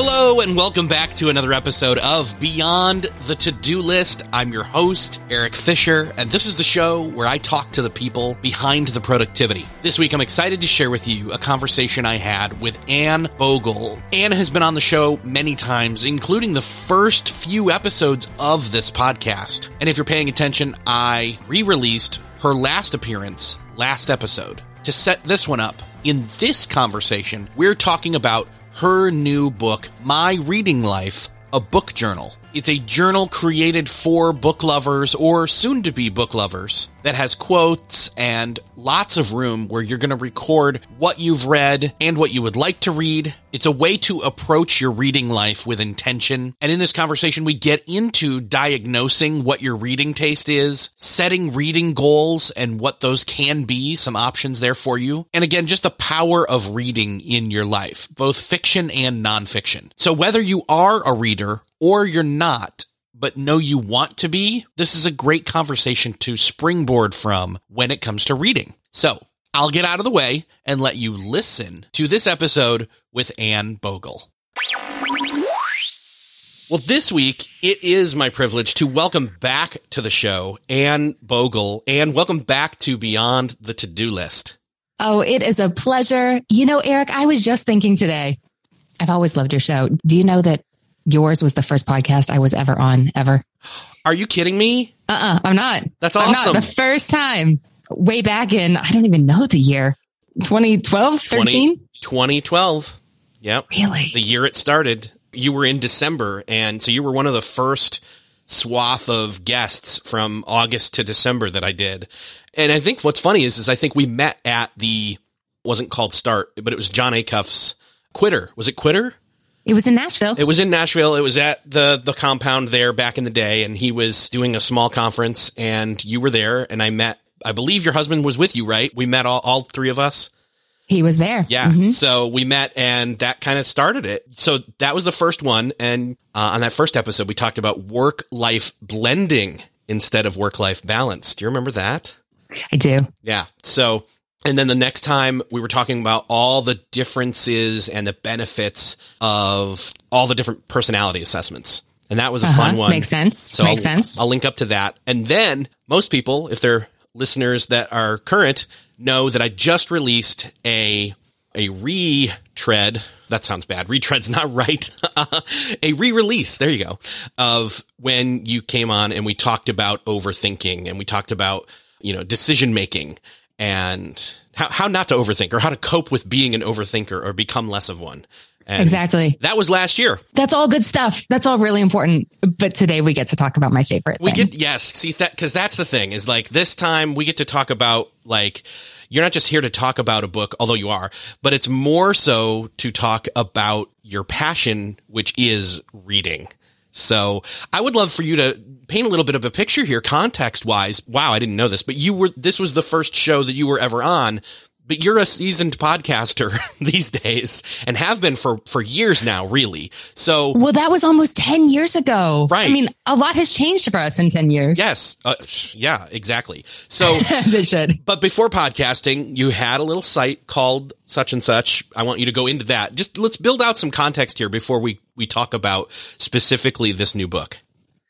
Hello, and welcome back to another episode of Beyond the To Do List. I'm your host, Eric Fisher, and this is the show where I talk to the people behind the productivity. This week, I'm excited to share with you a conversation I had with Anne Bogle. Anne has been on the show many times, including the first few episodes of this podcast. And if you're paying attention, I re released her last appearance last episode. To set this one up, in this conversation, we're talking about her new book, My Reading Life, a book journal. It's a journal created for book lovers or soon to be book lovers that has quotes and lots of room where you're going to record what you've read and what you would like to read. It's a way to approach your reading life with intention. And in this conversation, we get into diagnosing what your reading taste is, setting reading goals and what those can be, some options there for you. And again, just the power of reading in your life, both fiction and nonfiction. So whether you are a reader or you're not, but know you want to be, this is a great conversation to springboard from when it comes to reading. So I'll get out of the way and let you listen to this episode with Anne Bogle. Well, this week it is my privilege to welcome back to the show Anne Bogle. and welcome back to Beyond the To Do List. Oh, it is a pleasure. You know, Eric, I was just thinking today, I've always loved your show. Do you know that yours was the first podcast I was ever on, ever? Are you kidding me? Uh uh-uh, uh, i am not. That's awesome. Not. The first time, way back in, I don't even know the year, 2012, 13? 20, 2012. Yep. Really? The year it started you were in December, and so you were one of the first swath of guests from August to December that I did. And I think what's funny is, is I think we met at the wasn't called Start, but it was Jon Acuff's Quitter. Was it Quitter? It was in Nashville. It was in Nashville. It was at the the compound there back in the day, and he was doing a small conference, and you were there, and I met. I believe your husband was with you, right? We met all, all three of us. He was there. Yeah. Mm-hmm. So we met and that kind of started it. So that was the first one. And uh, on that first episode, we talked about work life blending instead of work life balance. Do you remember that? I do. Yeah. So, and then the next time we were talking about all the differences and the benefits of all the different personality assessments. And that was a uh-huh. fun one. Makes sense. So Makes I'll, sense. I'll link up to that. And then most people, if they're listeners that are current, know that I just released a a retread. That sounds bad. Retread's not right. a re-release. There you go. Of when you came on and we talked about overthinking and we talked about you know decision making and how, how not to overthink or how to cope with being an overthinker or become less of one. And exactly. That was last year. That's all good stuff. That's all really important. But today we get to talk about my favorite. We get yes. See that because that's the thing is like this time we get to talk about like you're not just here to talk about a book, although you are, but it's more so to talk about your passion, which is reading. So I would love for you to paint a little bit of a picture here, context wise. Wow, I didn't know this, but you were, this was the first show that you were ever on but you're a seasoned podcaster these days and have been for for years now really. So well that was almost 10 years ago. Right. i mean a lot has changed for us in 10 years. Yes. Uh, yeah exactly. So it should. but before podcasting you had a little site called such and such. I want you to go into that. Just let's build out some context here before we we talk about specifically this new book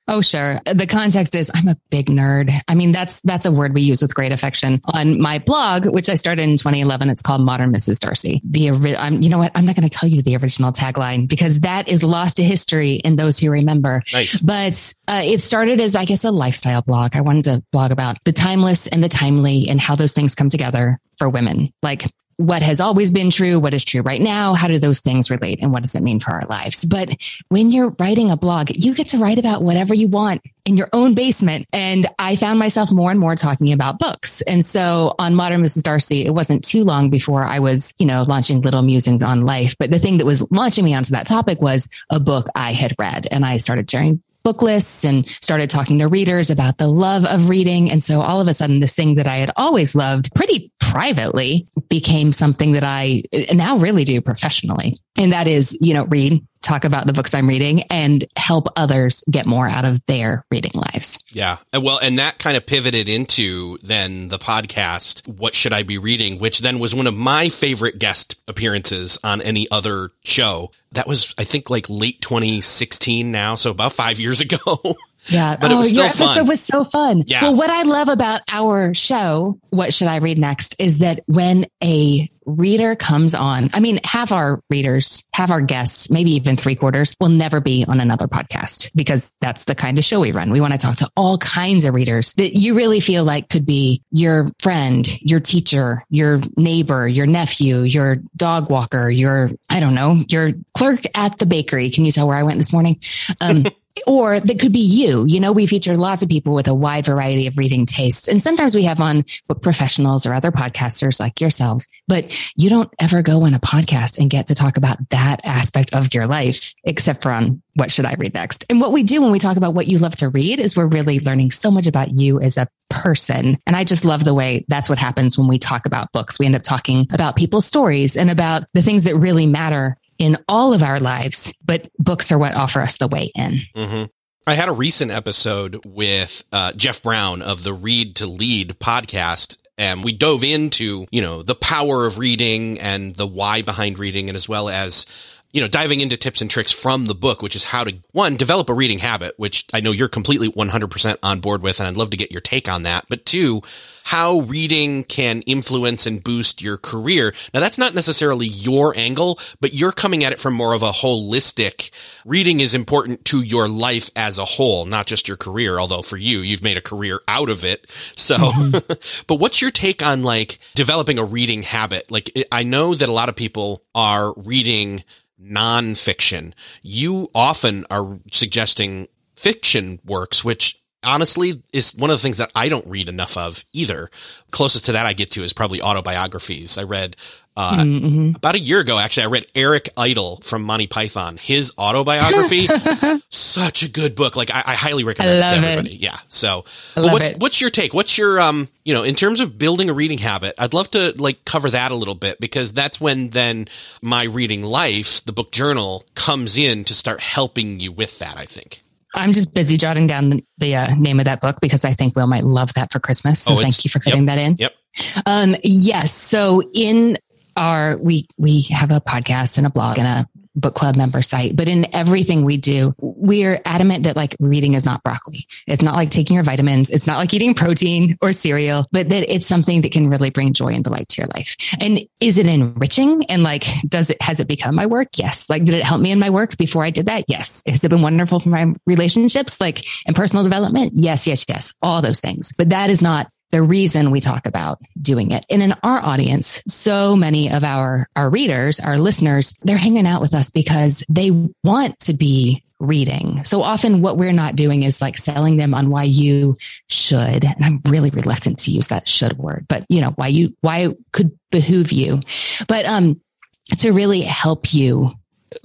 Oh, sure. The context is I'm a big nerd. I mean, that's, that's a word we use with great affection on my blog, which I started in 2011. It's called Modern Mrs. Darcy. The, I'm, you know what? I'm not going to tell you the original tagline because that is lost to history in those who remember. Nice. But uh, it started as, I guess, a lifestyle blog. I wanted to blog about the timeless and the timely and how those things come together for women. Like what has always been true, what is true right now, how do those things relate, and what does it mean for our lives? But when you're writing a blog, you get to write about whatever you want in your own basement. And I found myself more and more talking about books. And so on Modern Mrs. Darcy, it wasn't too long before I was, you know, launching little musings on life. But the thing that was launching me onto that topic was a book I had read. And I started sharing book lists and started talking to readers about the love of reading. And so all of a sudden, this thing that I had always loved pretty privately became something that I now really do professionally. And that is, you know, read, talk about the books I'm reading and help others get more out of their reading lives. Yeah. Well, and that kind of pivoted into then the podcast, What Should I Be Reading, which then was one of my favorite guest appearances on any other show. That was, I think, like late 2016 now. So about five years ago. Yeah. But oh, your episode fun. was so fun. Yeah. Well, what I love about our show, What Should I Read Next, is that when a reader comes on, I mean, half our readers, half our guests, maybe even three quarters will never be on another podcast because that's the kind of show we run. We want to talk to all kinds of readers that you really feel like could be your friend, your teacher, your neighbor, your nephew, your dog walker, your, I don't know, your clerk at the bakery. Can you tell where I went this morning? Um, or that could be you. You know, we feature lots of people with a wide variety of reading tastes. And sometimes we have on book professionals or other podcasters like yourselves, but you don't ever go on a podcast and get to talk about that aspect of your life, except for on what should I read next? And what we do when we talk about what you love to read is we're really learning so much about you as a person. And I just love the way that's what happens when we talk about books. We end up talking about people's stories and about the things that really matter in all of our lives, but books are what offer us the way in. Mm-hmm. I had a recent episode with uh, Jeff Brown of the Read to Lead podcast, and we dove into you know the power of reading and the why behind reading, and as well as you know diving into tips and tricks from the book, which is how to one develop a reading habit, which I know you're completely 100% on board with, and I'd love to get your take on that. But two, how reading can influence and boost your career. Now that's not necessarily your angle, but you're coming at it from more of a holistic reading is important to your life as a whole, not just your career. Although for you, you've made a career out of it. So, mm-hmm. but what's your take on like developing a reading habit? Like I know that a lot of people are reading nonfiction. You often are suggesting fiction works, which honestly is one of the things that I don't read enough of either. Closest to that I get to is probably autobiographies. I read uh, mm-hmm. about a year ago, actually, I read Eric Idle from Monty Python, his autobiography. such a good book. Like I, I highly recommend I it to everybody. It. Yeah. So, what, what's your take? What's your, um, you know, in terms of building a reading habit, I'd love to like cover that a little bit because that's when then my reading life, the book journal comes in to start helping you with that, I think. I'm just busy jotting down the, the uh, name of that book because I think Will might love that for Christmas. So oh, thank you for fitting yep, that in. Yep. Um, yes. So in our, we, we have a podcast and a blog and a book club member site, but in everything we do, we're adamant that like reading is not broccoli. It's not like taking your vitamins. It's not like eating protein or cereal, but that it's something that can really bring joy and delight to your life. And is it enriching? And like, does it, has it become my work? Yes. Like, did it help me in my work before I did that? Yes. Has it been wonderful for my relationships, like and personal development? Yes, yes, yes. All those things. But that is not the reason we talk about doing it. And in our audience, so many of our, our readers, our listeners, they're hanging out with us because they want to be reading. So often what we're not doing is like selling them on why you should. And I'm really reluctant to use that should word, but you know, why you, why it could behoove you. But, um, to really help you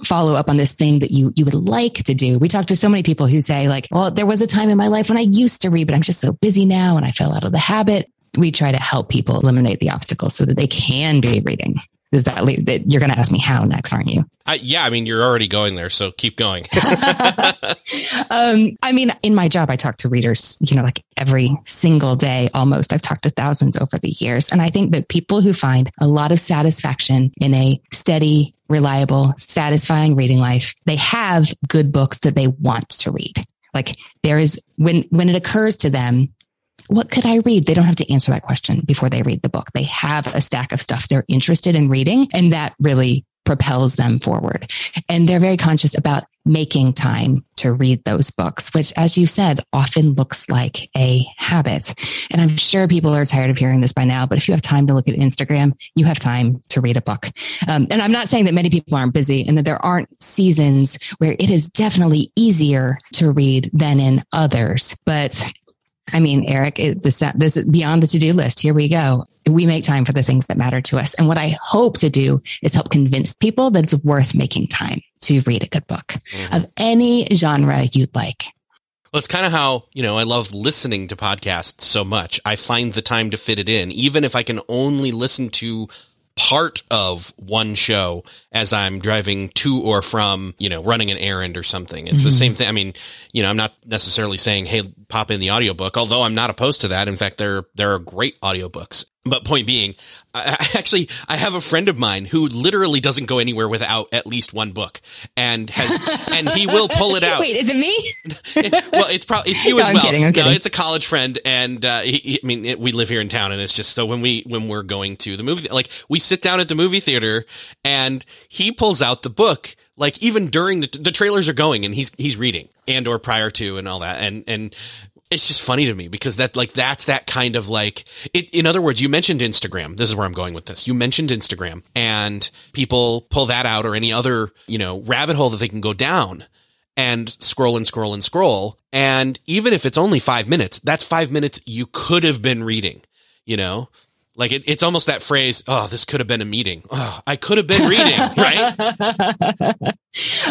follow up on this thing that you you would like to do. We talk to so many people who say like, "Well, there was a time in my life when I used to read, but I'm just so busy now and I fell out of the habit." We try to help people eliminate the obstacles so that they can be reading. Is that, that you're going to ask me how next, aren't you? Uh, yeah, I mean, you're already going there, so keep going. um, I mean, in my job, I talk to readers, you know, like every single day almost. I've talked to thousands over the years. And I think that people who find a lot of satisfaction in a steady, reliable, satisfying reading life, they have good books that they want to read. Like there is when, when it occurs to them, what could I read? They don't have to answer that question before they read the book. They have a stack of stuff they're interested in reading. And that really propels them forward. And they're very conscious about making time to read those books, which, as you said, often looks like a habit. And I'm sure people are tired of hearing this by now, but if you have time to look at Instagram, you have time to read a book. Um, and I'm not saying that many people aren't busy and that there aren't seasons where it is definitely easier to read than in others. But I mean, Eric, it, this, this is beyond the to do list. Here we go. We make time for the things that matter to us. And what I hope to do is help convince people that it's worth making time to read a good book mm-hmm. of any genre you'd like. Well, it's kind of how, you know, I love listening to podcasts so much. I find the time to fit it in, even if I can only listen to part of one show as I'm driving to or from, you know, running an errand or something. It's mm-hmm. the same thing. I mean, you know, I'm not necessarily saying, Hey, pop in the audiobook, although I'm not opposed to that. In fact, there, there are great audiobooks. But point being, I, actually, I have a friend of mine who literally doesn't go anywhere without at least one book, and has, and he will pull it out. Wait, is it me? well, it's probably it's you no, as I'm well. Kidding, no, it's a college friend, and uh, he, he, I mean, it, we live here in town, and it's just so when we when we're going to the movie, like we sit down at the movie theater, and he pulls out the book like even during the, the trailers are going and he's he's reading and or prior to and all that and and it's just funny to me because that like that's that kind of like it, in other words you mentioned instagram. This is where i'm going with this. You mentioned instagram and people pull that out or any other you know rabbit hole that they can go down and scroll and scroll and scroll. And even if it's only five minutes that's five minutes you could have been reading you know? Like it, it's almost that phrase oh this could have been a meeting. Oh i could have been reading right?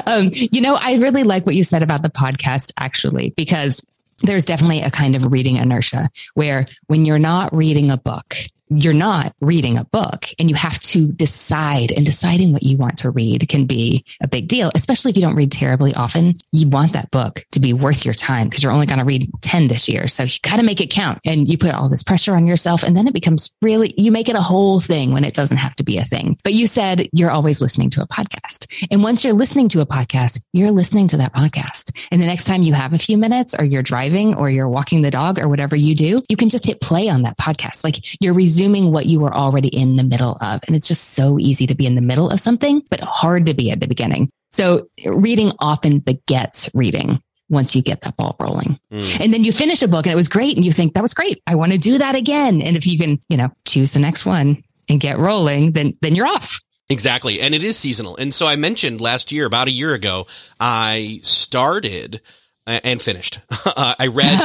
Um, you know i really like what you said about the podcast actually because there's definitely a kind of reading inertia where when you're not reading a book, you're not reading a book and you have to decide and deciding what you want to read can be a big deal, especially if you don't read terribly often. You want that book to be worth your time because you're only going to read 10 this year. So you got to make it count and you put all this pressure on yourself. And then it becomes really, you make it a whole thing when it doesn't have to be a thing. But you said you're always listening to a podcast. And once you're listening to a podcast, you're listening to that podcast. And the next time you have a few minutes or you're driving or you're walking the dog or whatever you do, you can just hit play on that podcast. Like you're resuming what you were already in the middle of. And it's just so easy to be in the middle of something, but hard to be at the beginning. So reading often begets reading once you get that ball rolling. Mm. And then you finish a book and it was great. And you think that was great. I want to do that again. And if you can, you know, choose the next one and get rolling, then, then you're off. Exactly. And it is seasonal. And so I mentioned last year, about a year ago, I started and finished. Uh, I read,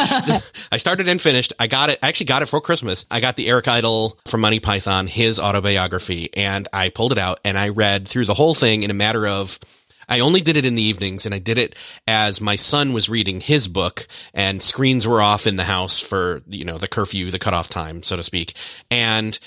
I started and finished. I got it. I actually got it for Christmas. I got the Eric Idle from Monty Python, his autobiography, and I pulled it out and I read through the whole thing in a matter of. I only did it in the evenings and I did it as my son was reading his book and screens were off in the house for, you know, the curfew, the cutoff time, so to speak. And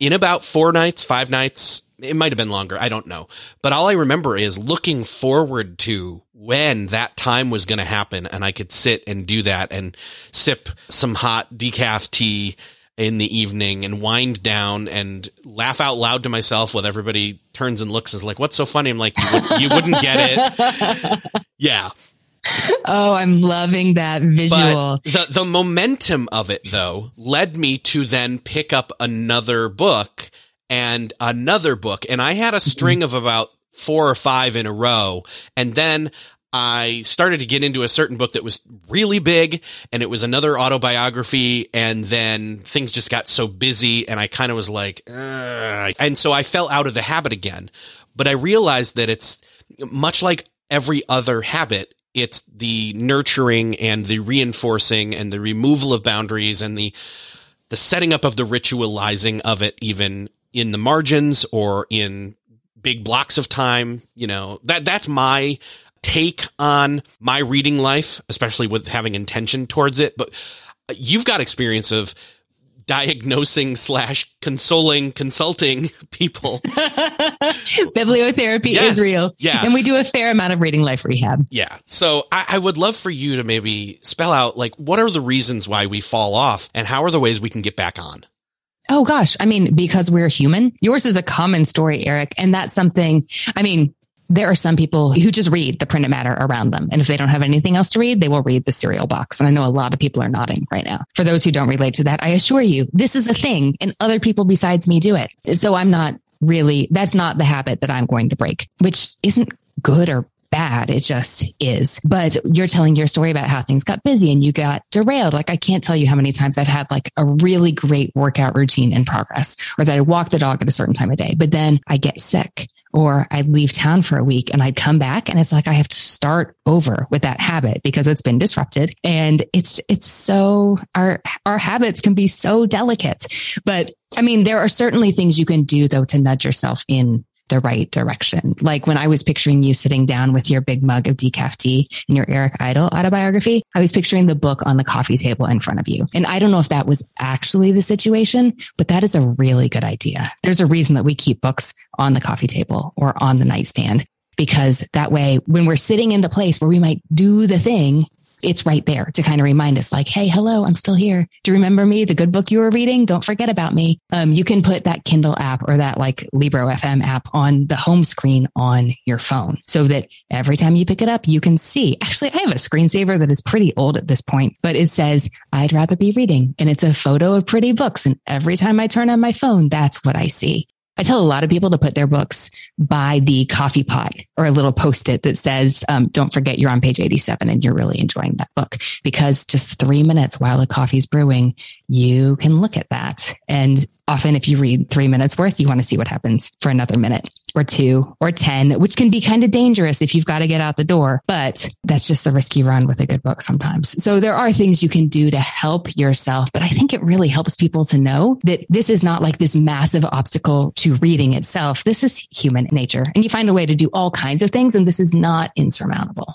in about four nights, five nights, it might have been longer. I don't know. But all I remember is looking forward to when that time was going to happen and I could sit and do that and sip some hot decaf tea in the evening and wind down and laugh out loud to myself while everybody turns and looks and is like, what's so funny? I'm like, you, would, wouldn't get it. yeah. Oh, I'm loving that visual. But the the momentum of it though led me to then pick up another book and another book. And I had a string of about four or five in a row. And then I started to get into a certain book that was really big and it was another autobiography. And then things just got so busy and I kind of was like, Ugh. and so I fell out of the habit again. But I realized that it's much like every other habit. It's the nurturing and the reinforcing and the removal of boundaries and the the setting up of the ritualizing of it even in the margins or in big blocks of time. You know, that that's my take on my reading life, especially with having intention towards it. But you've got experience of diagnosing slash consoling consulting people bibliotherapy yes. is real yeah and we do a fair amount of reading life rehab yeah so I, I, would love for you to maybe spell out like what are the reasons why we fall off and how are the ways we can get back on Oh gosh. I mean, because we're human. Yours is a common story, Eric. And that's something, I mean, there are some people who just read the printed matter around them. And if they don't have anything else to read, they will read the cereal box. And I know a lot of people are nodding right now. For those who don't relate to that, I assure you, this is a thing and other people besides me do it. So I'm not really, that's not the habit that I'm going to break, which isn't good or bad. It just is. But you're telling your story about how things got busy and you got derailed. Like I can't tell you how many times I've had like a really great workout routine in progress or that I walk the dog at a certain time of day, but then I get sick or I'd leave town for a week and I'd come back and it's like I have to start over with that habit because it's been disrupted. And it's, it's so our, our habits can be so delicate. But I mean, there are certainly things you can do though to nudge yourself in the right direction. Like when I was picturing you sitting down with your big mug of decaf tea in your Eric Idle autobiography, I was picturing the book on the coffee table in front of you. And I don't know if that was actually the situation, but that is a really good idea. There's a reason that we keep books on the coffee table or on the nightstand because that way, when we're sitting in the place where we might do the thing, it's right there to kind of remind us like, Hey, hello, I'm still here. Do you remember me? The good book you were reading? Don't forget about me. Um, you can put that Kindle app or that like Libro FM app on the home screen on your phone so that every time you pick it up, you can see. Actually, I have a screensaver that is pretty old at this point, but it says, I'd rather be reading. And it's a photo of pretty books. And every time I turn on my phone, that's what I see. I tell a lot of people to put their books by the coffee pot or a little post it that says, um, don't forget you're on page 87 and you're really enjoying that book because just three minutes while the coffee's brewing, you can look at that. And often if you read three minutes worth, you want to see what happens for another minute or two or 10, which can be kind of dangerous if you've got to get out the door. But that's just the risky run with a good book sometimes. So there are things you can do to help yourself. But I think it really helps people to know that this is not like this massive obstacle to reading itself. This is human nature and you find a way to do all kinds of things. And this is not insurmountable.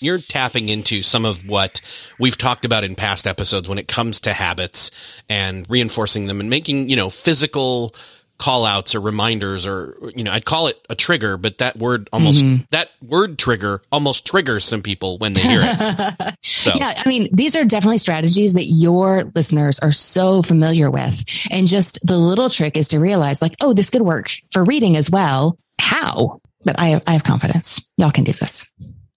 You're tapping into some of what we've talked about in past episodes when it comes to habits and reinforcing them and making, you know, physical call outs or reminders or you know i'd call it a trigger but that word almost mm-hmm. that word trigger almost triggers some people when they hear it. So. Yeah i mean these are definitely strategies that your listeners are so familiar with. And just the little trick is to realize like oh this could work for reading as well. How but i have, i have confidence y'all can do this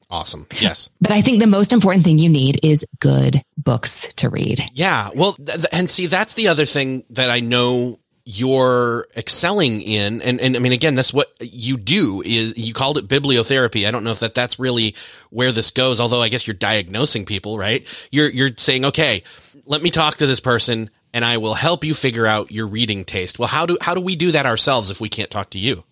Awesome. Yes. But I think the most important thing you need is good books to read. Yeah. Well, th- and see, that's the other thing that I know you're excelling in and, and i mean again that's what you do is you called it bibliotherapy i don't know if that that's really where this goes although i guess you're diagnosing people right you're you're saying okay let me talk to this person and i will help you figure out your reading taste well how do how do we do that ourselves if we can't talk to you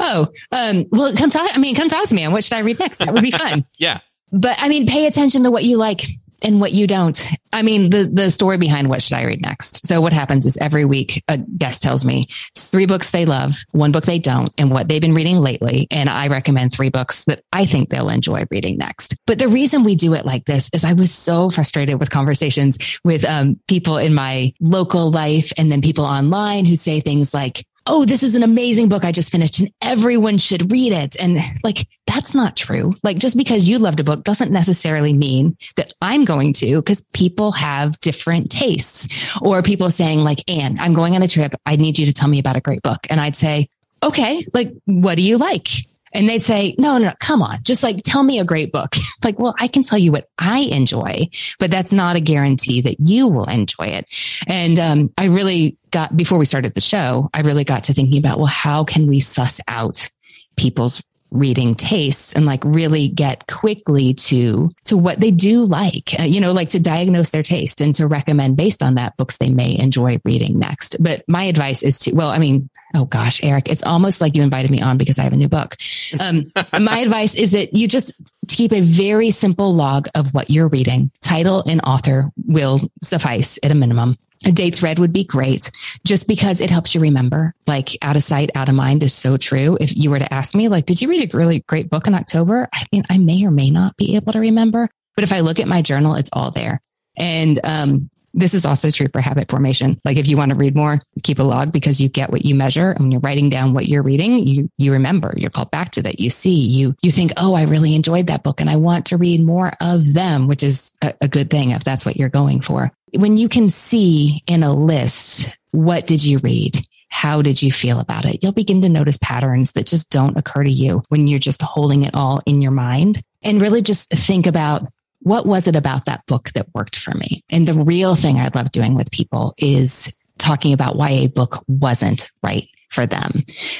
oh um well come talk i mean come talk to me on what should i read next that would be fun yeah but i mean pay attention to what you like and what you don't. I mean, the the story behind what should I read next. So what happens is every week a guest tells me three books they love, one book they don't, and what they've been reading lately. And I recommend three books that I think they'll enjoy reading next. But the reason we do it like this is I was so frustrated with conversations with um, people in my local life and then people online who say things like, oh, this is an amazing book I just finished and everyone should read it. And like, that's not true. Like, just because you loved a book doesn't necessarily mean that I'm going to, because people have different tastes or people saying like, Anne, I'm going on a trip. I need you to tell me about a great book. And I'd say, okay, like, what do you like? And they'd say, no, no, no, come on. Just like, tell me a great book. like, well, I can tell you what I enjoy, but that's not a guarantee that you will enjoy it. And, um, I really got, before we started the show, I really got to thinking about, well, how can we suss out people's reading tastes and like really get quickly to to what they do like uh, you know like to diagnose their taste and to recommend based on that books they may enjoy reading next. But my advice is to well i mean oh gosh eric it's almost like you invited me on because i have a new book. Um, my advice is that you just keep a very simple log of what you're reading. Title and author will suffice at a minimum dates read would be great just because it helps you remember. Like out of sight, out of mind is so true. If you were to ask me, like, did you read a really great book in October? I mean, I may or may not be able to remember, but if I look at my journal, it's all there. And, um, this is also true for habit formation. Like if you want to read more, keep a log because you get what you measure. And when you're writing down what you're reading, you, you remember, you're called back to that. You see, you, you think, Oh, I really enjoyed that book and I want to read more of them, which is a, a good thing if that's what you're going for. When you can see in a list, what did you read? How did you feel about it? You'll begin to notice patterns that just don't occur to you when you're just holding it all in your mind and really just think about what was it about that book that worked for me? And the real thing I love doing with people is talking about why a book wasn't right for them.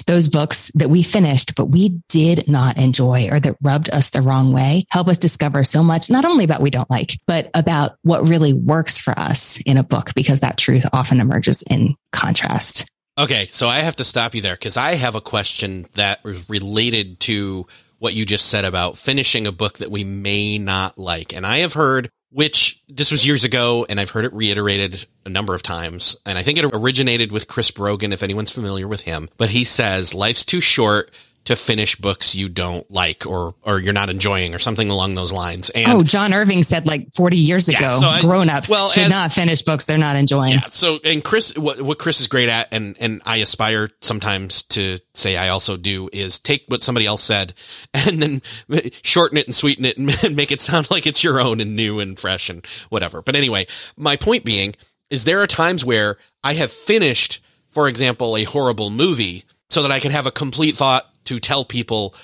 Those books that we finished, but we did not enjoy or that rubbed us the wrong way help us discover so much, not only about we don't like, but about what really works for us in a book, because that truth often emerges in contrast. Okay. So I have to stop you there because I have a question that is related to what you just said about finishing a book that we may not like. And I have heard, which this was years ago, and I've heard it reiterated a number of times. And I think it originated with Chris Brogan, if anyone's familiar with him. But he says, life's too short to finish books you don't like or or you're not enjoying or something along those lines. And oh, John Irving said like 40 years ago, yeah, so grown-ups well, should as, not finish books they're not enjoying. Yeah. So and Chris what, what Chris is great at and and I aspire sometimes to say I also do is take what somebody else said and then shorten it and sweeten it and make it sound like it's your own and new and fresh and whatever. But anyway, my point being is there are times where I have finished for example a horrible movie so that I can have a complete thought to tell people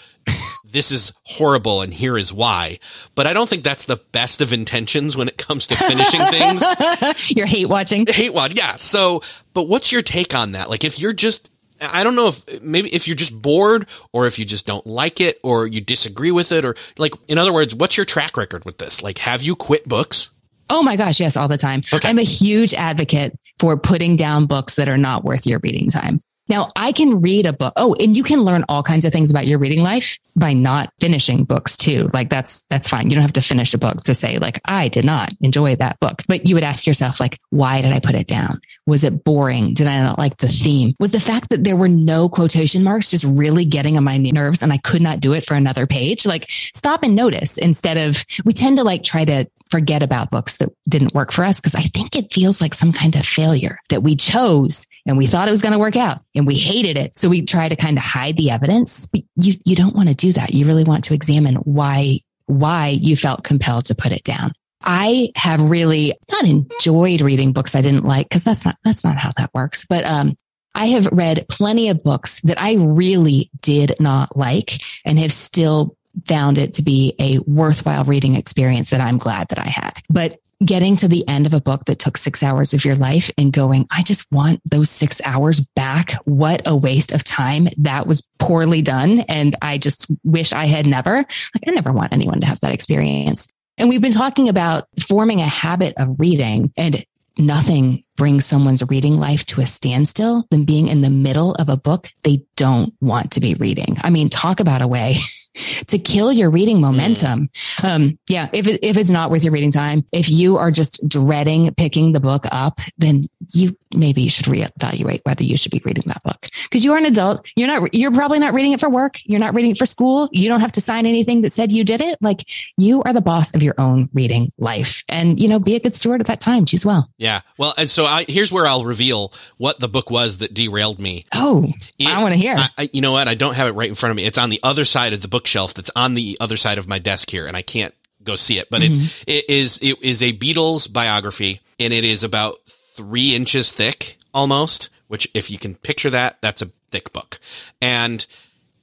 this is horrible and here is why. But I don't think that's the best of intentions when it comes to finishing things. You're hate watching. Hate watch. Yeah. So, but what's your take on that? Like if you're just, I don't know if maybe if you're just bored or if you just don't like it or you disagree with it or like, in other words, what's your track record with this? Like, have you quit books? Oh my gosh, yes, all the time. Okay. I'm a huge advocate for putting down books that are not worth your reading time. Now I can read a book. Oh, and you can learn all kinds of things about your reading life by not finishing books too. Like that's, that's fine. You don't have to finish a book to say like, I did not enjoy that book, but you would ask yourself like, why did I put it down? Was it boring? Did I not like the theme? Was the fact that there were no quotation marks just really getting on my nerves and I could not do it for another page? Like stop and notice instead of we tend to like try to forget about books that didn't work for us because I think it feels like some kind of failure that we chose and we thought it was going to work out and we hated it. So we try to kind of hide the evidence. But you, you don't want to do that. You really want to examine why, why you felt compelled to put it down. I have really not enjoyed reading books I didn't like because that's not, that's not how that works. But, um, I have read plenty of books that I really did not like and have still found it to be a worthwhile reading experience that I'm glad that I had. But getting to the end of a book that took six hours of your life and going, I just want those six hours back. What a waste of time. That was poorly done. And I just wish I had never, like, I never want anyone to have that experience. And we've been talking about forming a habit of reading and nothing brings someone's reading life to a standstill than being in the middle of a book they don't want to be reading. I mean, talk about a way to kill your reading momentum. Mm. Um, yeah, if it, if it's not worth your reading time, if you are just dreading picking the book up, then you maybe you should reevaluate whether you should be reading that book because you are an adult. You're not. You're probably not reading it for work. You're not reading it for school. You don't have to sign anything that said you did it. Like you are the boss of your own reading life, and you know, be a good steward at that time. Choose well. Yeah. Well, and so I, here's where I'll reveal what the book was that derailed me. Oh, it, I want to hear. I, you know what? I don't have it right in front of me. It's on the other side of the bookshelf. That's on the other side of my desk here, and I can't go see it. But mm-hmm. it's it is it is a Beatles biography, and it is about three inches thick almost. Which, if you can picture that, that's a thick book, and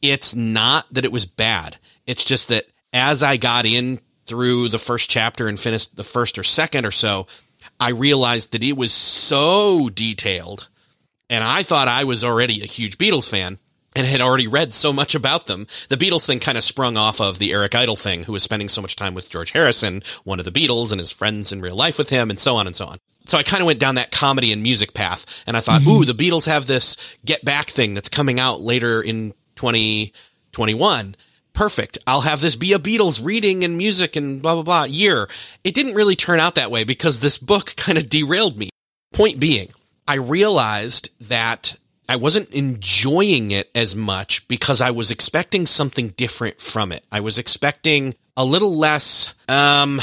it's not that it was bad. It's just that as I got in through the first chapter and finished the first or second or so, I realized that it was so detailed. And I thought I was already a huge Beatles fan and had already read so much about them. The Beatles thing kind of sprung off of the Eric Idle thing, who was spending so much time with George Harrison, one of the Beatles, and his friends in real life with him, and so on and so on. So I kind of went down that comedy and music path, and I thought, mm-hmm. ooh, the Beatles have this Get Back thing that's coming out later in 2021 perfect. I'll have this be a Beatles reading and music and blah, blah, blah year. It didn't really turn out that way because this book kind of derailed me. Point being, I realized that I wasn't enjoying it as much because I was expecting something different from it. I was expecting a little less, um,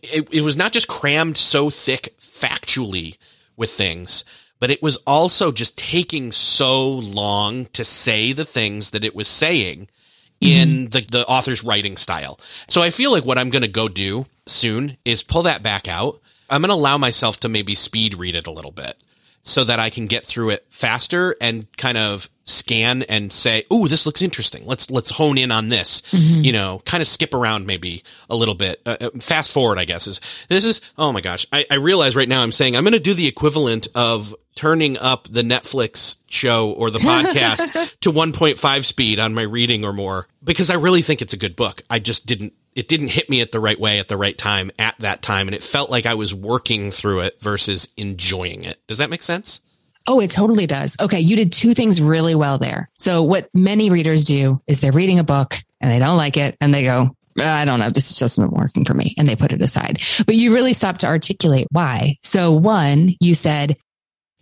it, it was not just crammed so thick factually with things, but it was also just taking so long to say the things that it was saying in mm-hmm. the, the author's writing style. So I feel like what I'm going to go do soon is pull that back out. I'm going to allow myself to maybe speed read it a little bit so that I can get through it faster and kind of scan and say, "Oh, this looks interesting. Let's let's hone in on this." Mm-hmm. You know, kind of skip around maybe a little bit. Uh, uh, fast forward, I guess is this is. Oh my gosh, I, I realize right now I'm saying I'm going to do the equivalent of turning up the Netflix show or the podcast to 1.5 speed on my reading or more because I really think it's a good book. I just didn't it didn't hit me at the right way at the right time at that time and it felt like I was working through it versus enjoying it. Does that make sense? Oh, it totally does. Okay, you did two things really well there. So what many readers do is they're reading a book and they don't like it and they go, ah, I don't know, this just is just not working for me and they put it aside. But you really stopped to articulate why. So one, you said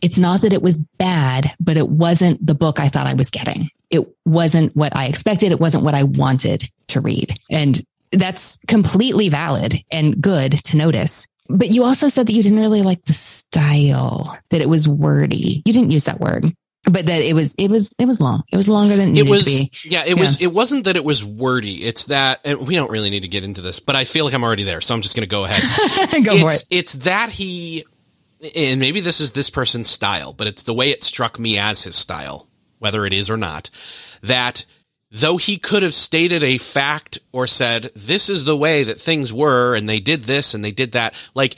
it's not that it was bad, but it wasn't the book I thought I was getting. It wasn't what I expected. It wasn't what I wanted to read. And that's completely valid and good to notice. But you also said that you didn't really like the style, that it was wordy. You didn't use that word, but that it was, it was, it was long. It was longer than it, it was. Yeah, it yeah. was, it wasn't that it was wordy. It's that, and we don't really need to get into this, but I feel like I'm already there. So I'm just going to go ahead. And go it's, for it. It's that he, and maybe this is this person's style, but it's the way it struck me as his style, whether it is or not, that though he could have stated a fact or said, this is the way that things were and they did this and they did that, like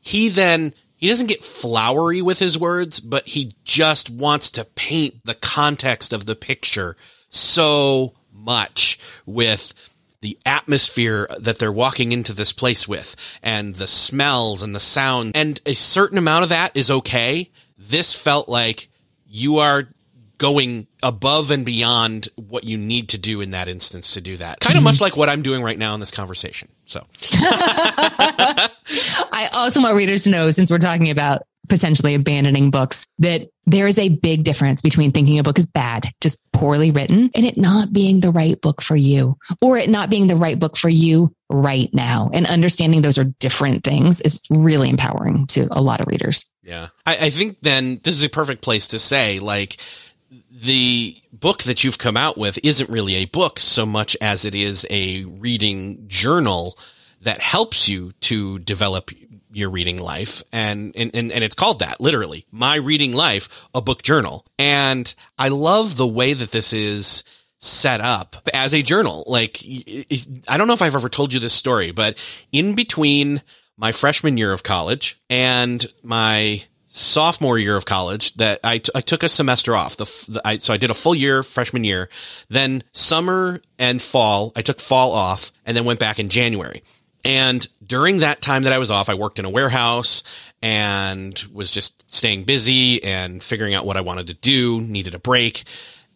he then, he doesn't get flowery with his words, but he just wants to paint the context of the picture so much with the atmosphere that they're walking into this place with and the smells and the sound. And a certain amount of that is okay. This felt like you are going above and beyond what you need to do in that instance to do that. Kind of mm-hmm. much like what I'm doing right now in this conversation. So I also want readers to know, since we're talking about potentially abandoning books that there is a big difference between thinking a book is bad, just poorly written, and it not being the right book for you, or it not being the right book for you right now. And understanding those are different things is really empowering to a lot of readers. Yeah. I, I think then this is a perfect place to say, like, the book that you've come out with isn't really a book so much as it is a reading journal that helps you to develop your reading life. And, and and and it's called that literally my reading life a book journal. And i love the way that this is set up as a journal. Like i don't know if i've ever told you this story but in between my freshman year of college and my sophomore year of college that I, t- I took a semester off. The, the I, so I did a full year freshman year, then summer and fall. I took fall off and then went back in January. And during that time that I was off, I worked in a warehouse and was just staying busy and figuring out what I wanted to do, needed a break.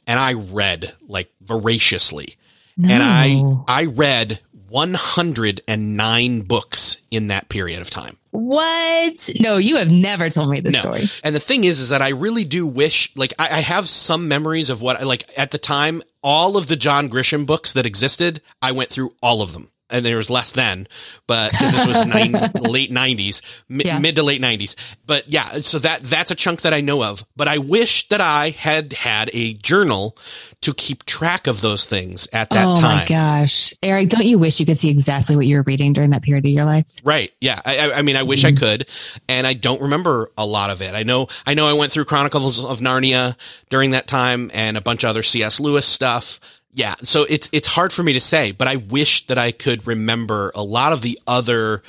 And I read like voraciously. No. And I, I read 109 books in that period of time. What? No, you have never told me this no. story. And the thing is, is that I really do wish, like, I, I have some memories of what, like, at the time, all of the John Grisham books that existed, I went through all of them and there was less then, but because this was nine, late nineties, mi- yeah. mid to late nineties. But yeah, so that, that's a chunk that I know of, but I wish that I had had a journal to keep track of those things at that oh time. Oh my gosh. Eric, don't you wish you could see exactly what you were reading during that period of your life? Right. Yeah. I, I mean, I wish mm-hmm. I could, and I don't remember a lot of it. I know, I know I went through Chronicles of Narnia during that time and a bunch of other C.S. Lewis stuff yeah, so it's it's hard for me to say, but I wish that I could remember a lot of the other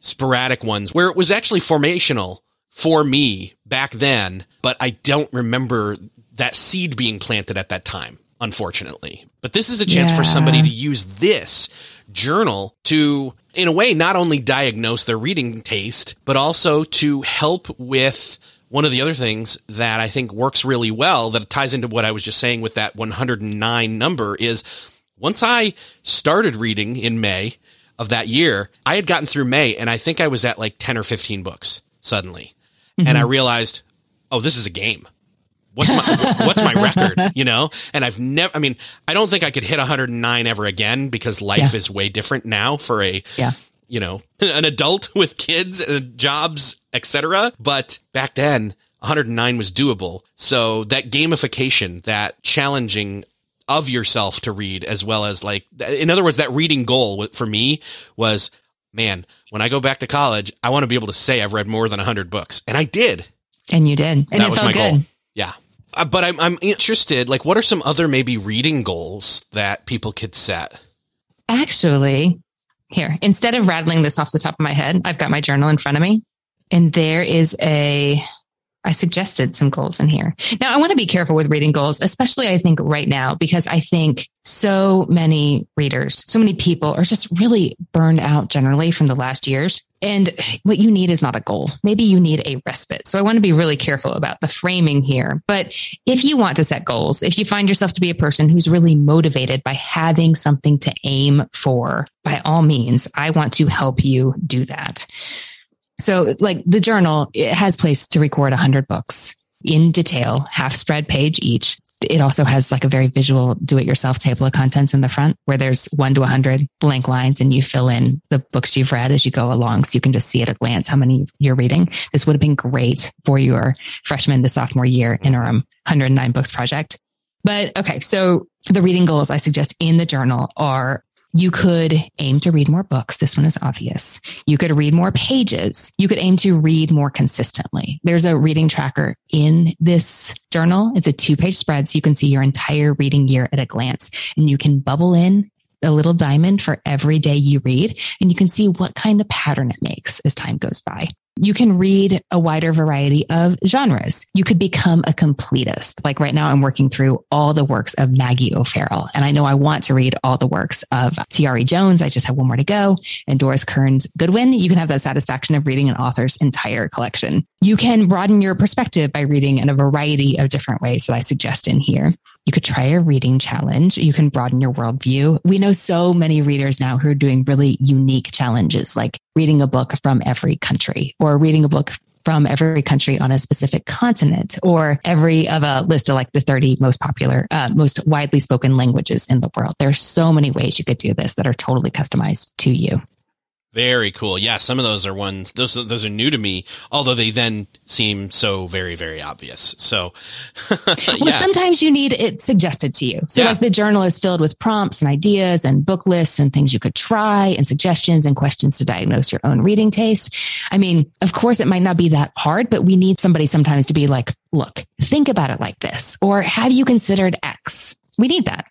sporadic ones where it was actually formational for me back then, but I don't remember that seed being planted at that time, unfortunately. But this is a chance yeah. for somebody to use this journal to in a way not only diagnose their reading taste, but also to help with one of the other things that I think works really well that ties into what I was just saying with that 109 number is once I started reading in May of that year, I had gotten through May and I think I was at like 10 or 15 books suddenly. Mm-hmm. And I realized, oh, this is a game. What's my what's my record, you know? And I've never I mean, I don't think I could hit 109 ever again because life yeah. is way different now for a yeah you know, an adult with kids and jobs, etc. But back then, 109 was doable. So that gamification, that challenging of yourself to read as well as like, in other words, that reading goal for me was, man, when I go back to college, I want to be able to say I've read more than 100 books. And I did. And you did. And that it felt good. Goal. Yeah. Uh, but I'm, I'm interested, like, what are some other maybe reading goals that people could set? Actually, here, instead of rattling this off the top of my head, I've got my journal in front of me. And there is a I suggested some goals in here. Now, I want to be careful with reading goals, especially I think right now, because I think so many readers, so many people are just really burned out generally from the last years. And what you need is not a goal. Maybe you need a respite. So I want to be really careful about the framing here. But if you want to set goals, if you find yourself to be a person who's really motivated by having something to aim for, by all means, I want to help you do that. So like the journal, it has place to record 100 books in detail, half spread page each. It also has like a very visual do it yourself table of contents in the front where there's one to 100 blank lines and you fill in the books you've read as you go along. So you can just see at a glance how many you're reading. This would have been great for your freshman to sophomore year interim 109 books project. But okay. So the reading goals I suggest in the journal are you could aim to read more books. This one is obvious. You could read more pages. You could aim to read more consistently. There's a reading tracker in this journal. It's a two page spread. So you can see your entire reading year at a glance and you can bubble in a little diamond for every day you read and you can see what kind of pattern it makes as time goes by. You can read a wider variety of genres. You could become a completist. Like right now, I'm working through all the works of Maggie O'Farrell. And I know I want to read all the works of Tayari Jones. I just have one more to go. And Doris Kearns Goodwin. You can have that satisfaction of reading an author's entire collection. You can broaden your perspective by reading in a variety of different ways that I suggest in here. You could try a reading challenge. You can broaden your worldview. We know so many readers now who are doing really unique challenges, like reading a book from every country or reading a book from every country on a specific continent or every of a list of like the 30 most popular, uh, most widely spoken languages in the world. There's so many ways you could do this that are totally customized to you. Very cool. Yeah, some of those are ones those those are new to me, although they then seem so very very obvious. So, well, yeah. sometimes you need it suggested to you. So, yeah. like the journal is filled with prompts and ideas and book lists and things you could try and suggestions and questions to diagnose your own reading taste. I mean, of course, it might not be that hard, but we need somebody sometimes to be like, "Look, think about it like this," or "Have you considered X?" We need that.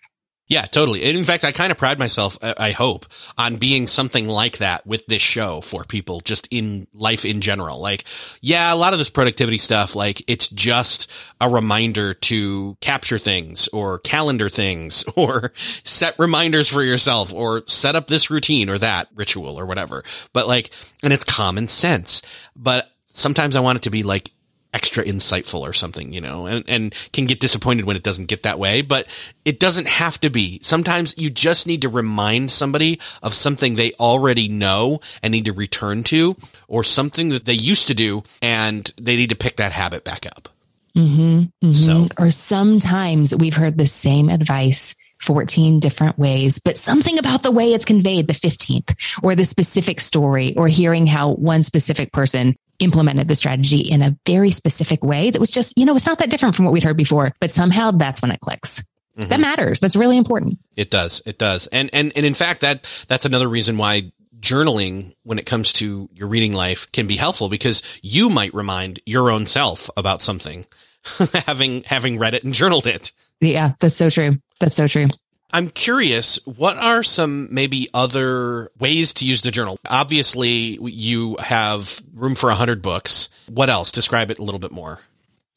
Yeah, totally. And in fact, I kind of pride myself, uh, I hope, on being something like that with this show for people just in life in general. Like, yeah, a lot of this productivity stuff, like it's just a reminder to capture things or calendar things or set reminders for yourself or set up this routine or that ritual or whatever. But like, and it's common sense, but sometimes I want it to be like extra insightful or something, you know, and, and can get disappointed when it doesn't get that way, but it doesn't have to be. Sometimes you just need to remind somebody of something they already know and need to return to or something that they used to do and they need to pick that habit back up. Mm-hmm, mm-hmm. So, or sometimes we've heard the same advice 14 different ways, but something about the way it's conveyed, the 15th, or the specific story, or hearing how one specific person implemented the strategy in a very specific way that was just, you know, it's not that different from what we'd heard before, but somehow that's when it clicks. Mm-hmm. That matters. That's really important. It does. It does. And, and, and in fact, that, that's another reason why journaling when it comes to your reading life can be helpful because you might remind your own self about something having, having read it and journaled it. Yeah, that's so true. That's so true. I'm curious, what are some maybe other ways to use the journal? Obviously, you have room for 100 books. What else? Describe it a little bit more.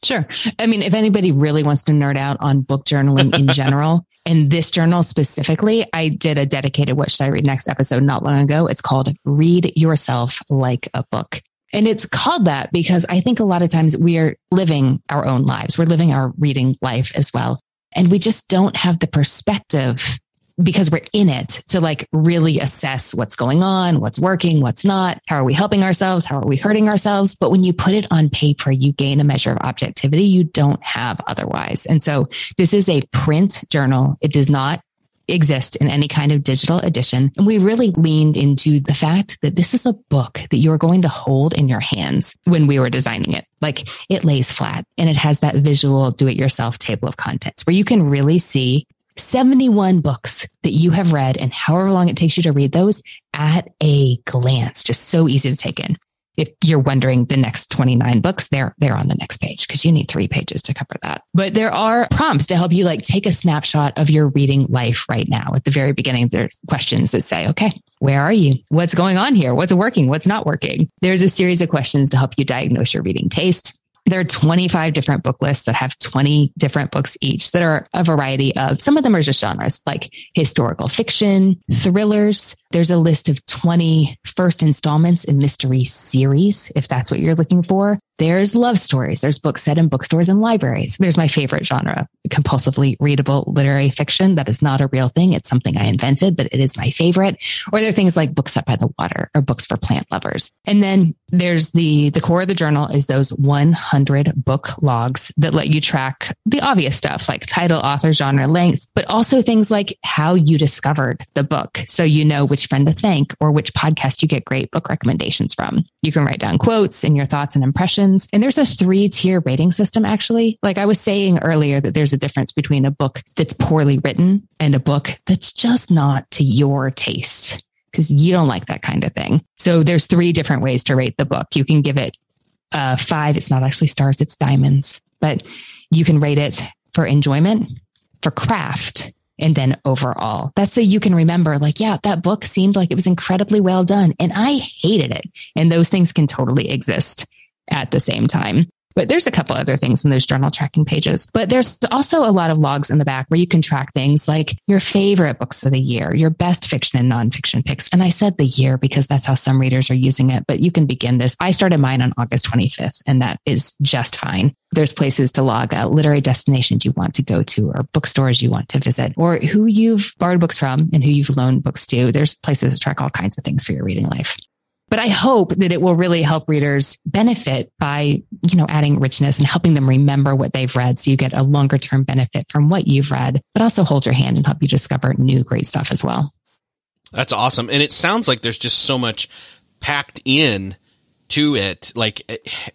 Sure. I mean, if anybody really wants to nerd out on book journaling in general, and this journal specifically, I did a dedicated What Should I Read Next episode not long ago. It's called Read Yourself Like a Book. And it's called that because I think a lot of times we are living our own lives. We're living our reading life as well. And we just don't have the perspective because we're in it to like really assess what's going on, what's working, what's not. How are we helping ourselves? How are we hurting ourselves? But when you put it on paper, you gain a measure of objectivity you don't have otherwise. And so this is a print journal. It does not exist in any kind of digital edition. And we really leaned into the fact that this is a book that you're going to hold in your hands when we were designing it. Like it lays flat and it has that visual do it yourself table of contents where you can really see 71 books that you have read and however long it takes you to read those at a glance, just so easy to take in if you're wondering the next 29 books, they're, they're on the next page because you need three pages to cover that. But there are prompts to help you like take a snapshot of your reading life right now. At the very beginning, there's questions that say, okay, where are you? What's going on here? What's working? What's not working? There's a series of questions to help you diagnose your reading taste. There are 25 different book lists that have 20 different books each that are a variety of, some of them are just genres like historical fiction, thrillers. There's a list of 20 first installments in mystery series, if that's what you're looking for. There's love stories. There's books set in bookstores and libraries. There's my favorite genre, compulsively readable literary fiction. That is not a real thing. It's something I invented, but it is my favorite. Or there are things like books set by the water or books for plant lovers. And then there's the, the core of the journal is those 100 book logs that let you track the obvious stuff like title, author, genre, length, but also things like how you discovered the book. So you know which friend to thank or which podcast you get great book recommendations from. You can write down quotes and your thoughts and impressions and there's a three tier rating system, actually. Like I was saying earlier, that there's a difference between a book that's poorly written and a book that's just not to your taste because you don't like that kind of thing. So there's three different ways to rate the book. You can give it five. It's not actually stars, it's diamonds, but you can rate it for enjoyment, for craft, and then overall. That's so you can remember, like, yeah, that book seemed like it was incredibly well done and I hated it. And those things can totally exist at the same time. But there's a couple other things in those journal tracking pages. But there's also a lot of logs in the back where you can track things like your favorite books of the year, your best fiction and nonfiction picks. And I said the year because that's how some readers are using it, but you can begin this. I started mine on August 25th, and that is just fine. There's places to log out literary destinations you want to go to or bookstores you want to visit or who you've borrowed books from and who you've loaned books to. There's places to track all kinds of things for your reading life. But I hope that it will really help readers benefit by, you know, adding richness and helping them remember what they've read. So you get a longer term benefit from what you've read, but also hold your hand and help you discover new great stuff as well. That's awesome. And it sounds like there's just so much packed in to it. Like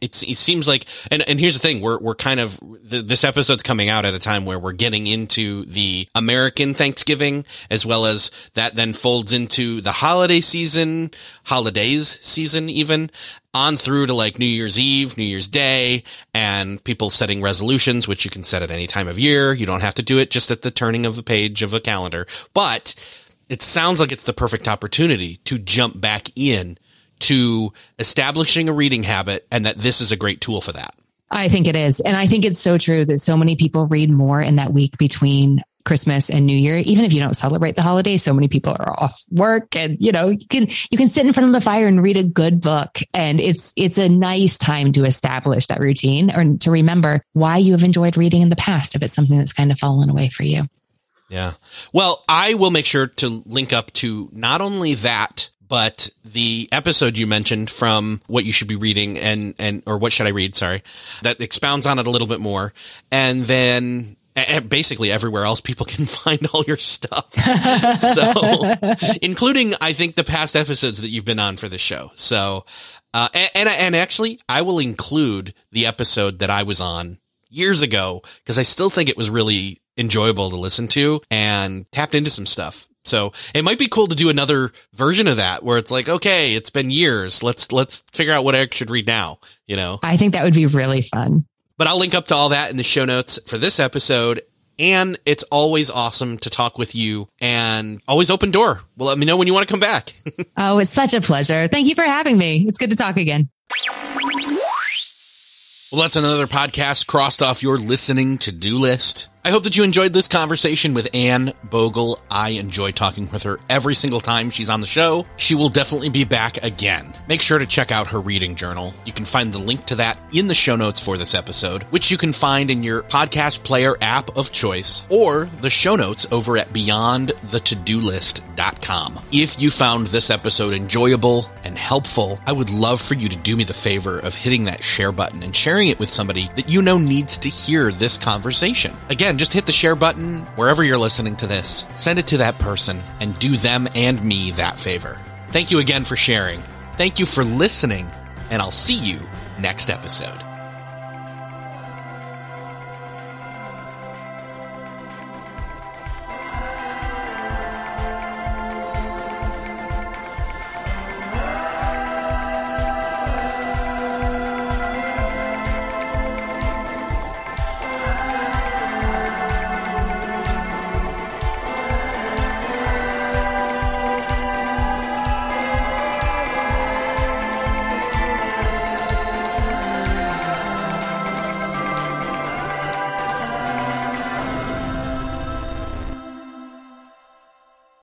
it's, it seems like, and, and here's the thing. We're, we're kind of, this episode's coming out at a time where we're getting into the American Thanksgiving as well as that then folds into the holiday season, holidays season even on through to like New Year's Eve, New Year's Day, and people setting resolutions, which you can set at any time of year. You don't have to do it just at the turning of the page of a calendar, but it sounds like it's the perfect opportunity to jump back in to establishing a reading habit and that this is a great tool for that. I think it is. And I think it's so true that so many people read more in that week between Christmas and New Year. Even if you don't celebrate the holiday, so many people are off work and you know, you can you can sit in front of the fire and read a good book. And it's it's a nice time to establish that routine or to remember why you have enjoyed reading in the past if it's something that's kind of fallen away for you. Yeah. Well, I will make sure to link up to not only that but the episode you mentioned from what you should be reading and and or what should I read? Sorry, that expounds on it a little bit more, and then basically everywhere else people can find all your stuff. so, including I think the past episodes that you've been on for the show. So, uh, and, and and actually, I will include the episode that I was on years ago because I still think it was really enjoyable to listen to and tapped into some stuff. So it might be cool to do another version of that where it's like, okay, it's been years. Let's let's figure out what Eric should read now. You know, I think that would be really fun. But I'll link up to all that in the show notes for this episode. And it's always awesome to talk with you and always open door. Well, let me know when you want to come back. oh, it's such a pleasure. Thank you for having me. It's good to talk again. Well, that's another podcast crossed off your listening to do list. I hope that you enjoyed this conversation with Anne Bogel. I enjoy talking with her every single time she's on the show. She will definitely be back again. Make sure to check out her reading journal. You can find the link to that in the show notes for this episode, which you can find in your podcast player app of choice or the show notes over at beyondthetodolist.com. If you found this episode enjoyable and helpful, I would love for you to do me the favor of hitting that share button and sharing it with somebody that you know needs to hear this conversation. Again, just hit the share button wherever you're listening to this. Send it to that person and do them and me that favor. Thank you again for sharing. Thank you for listening, and I'll see you next episode.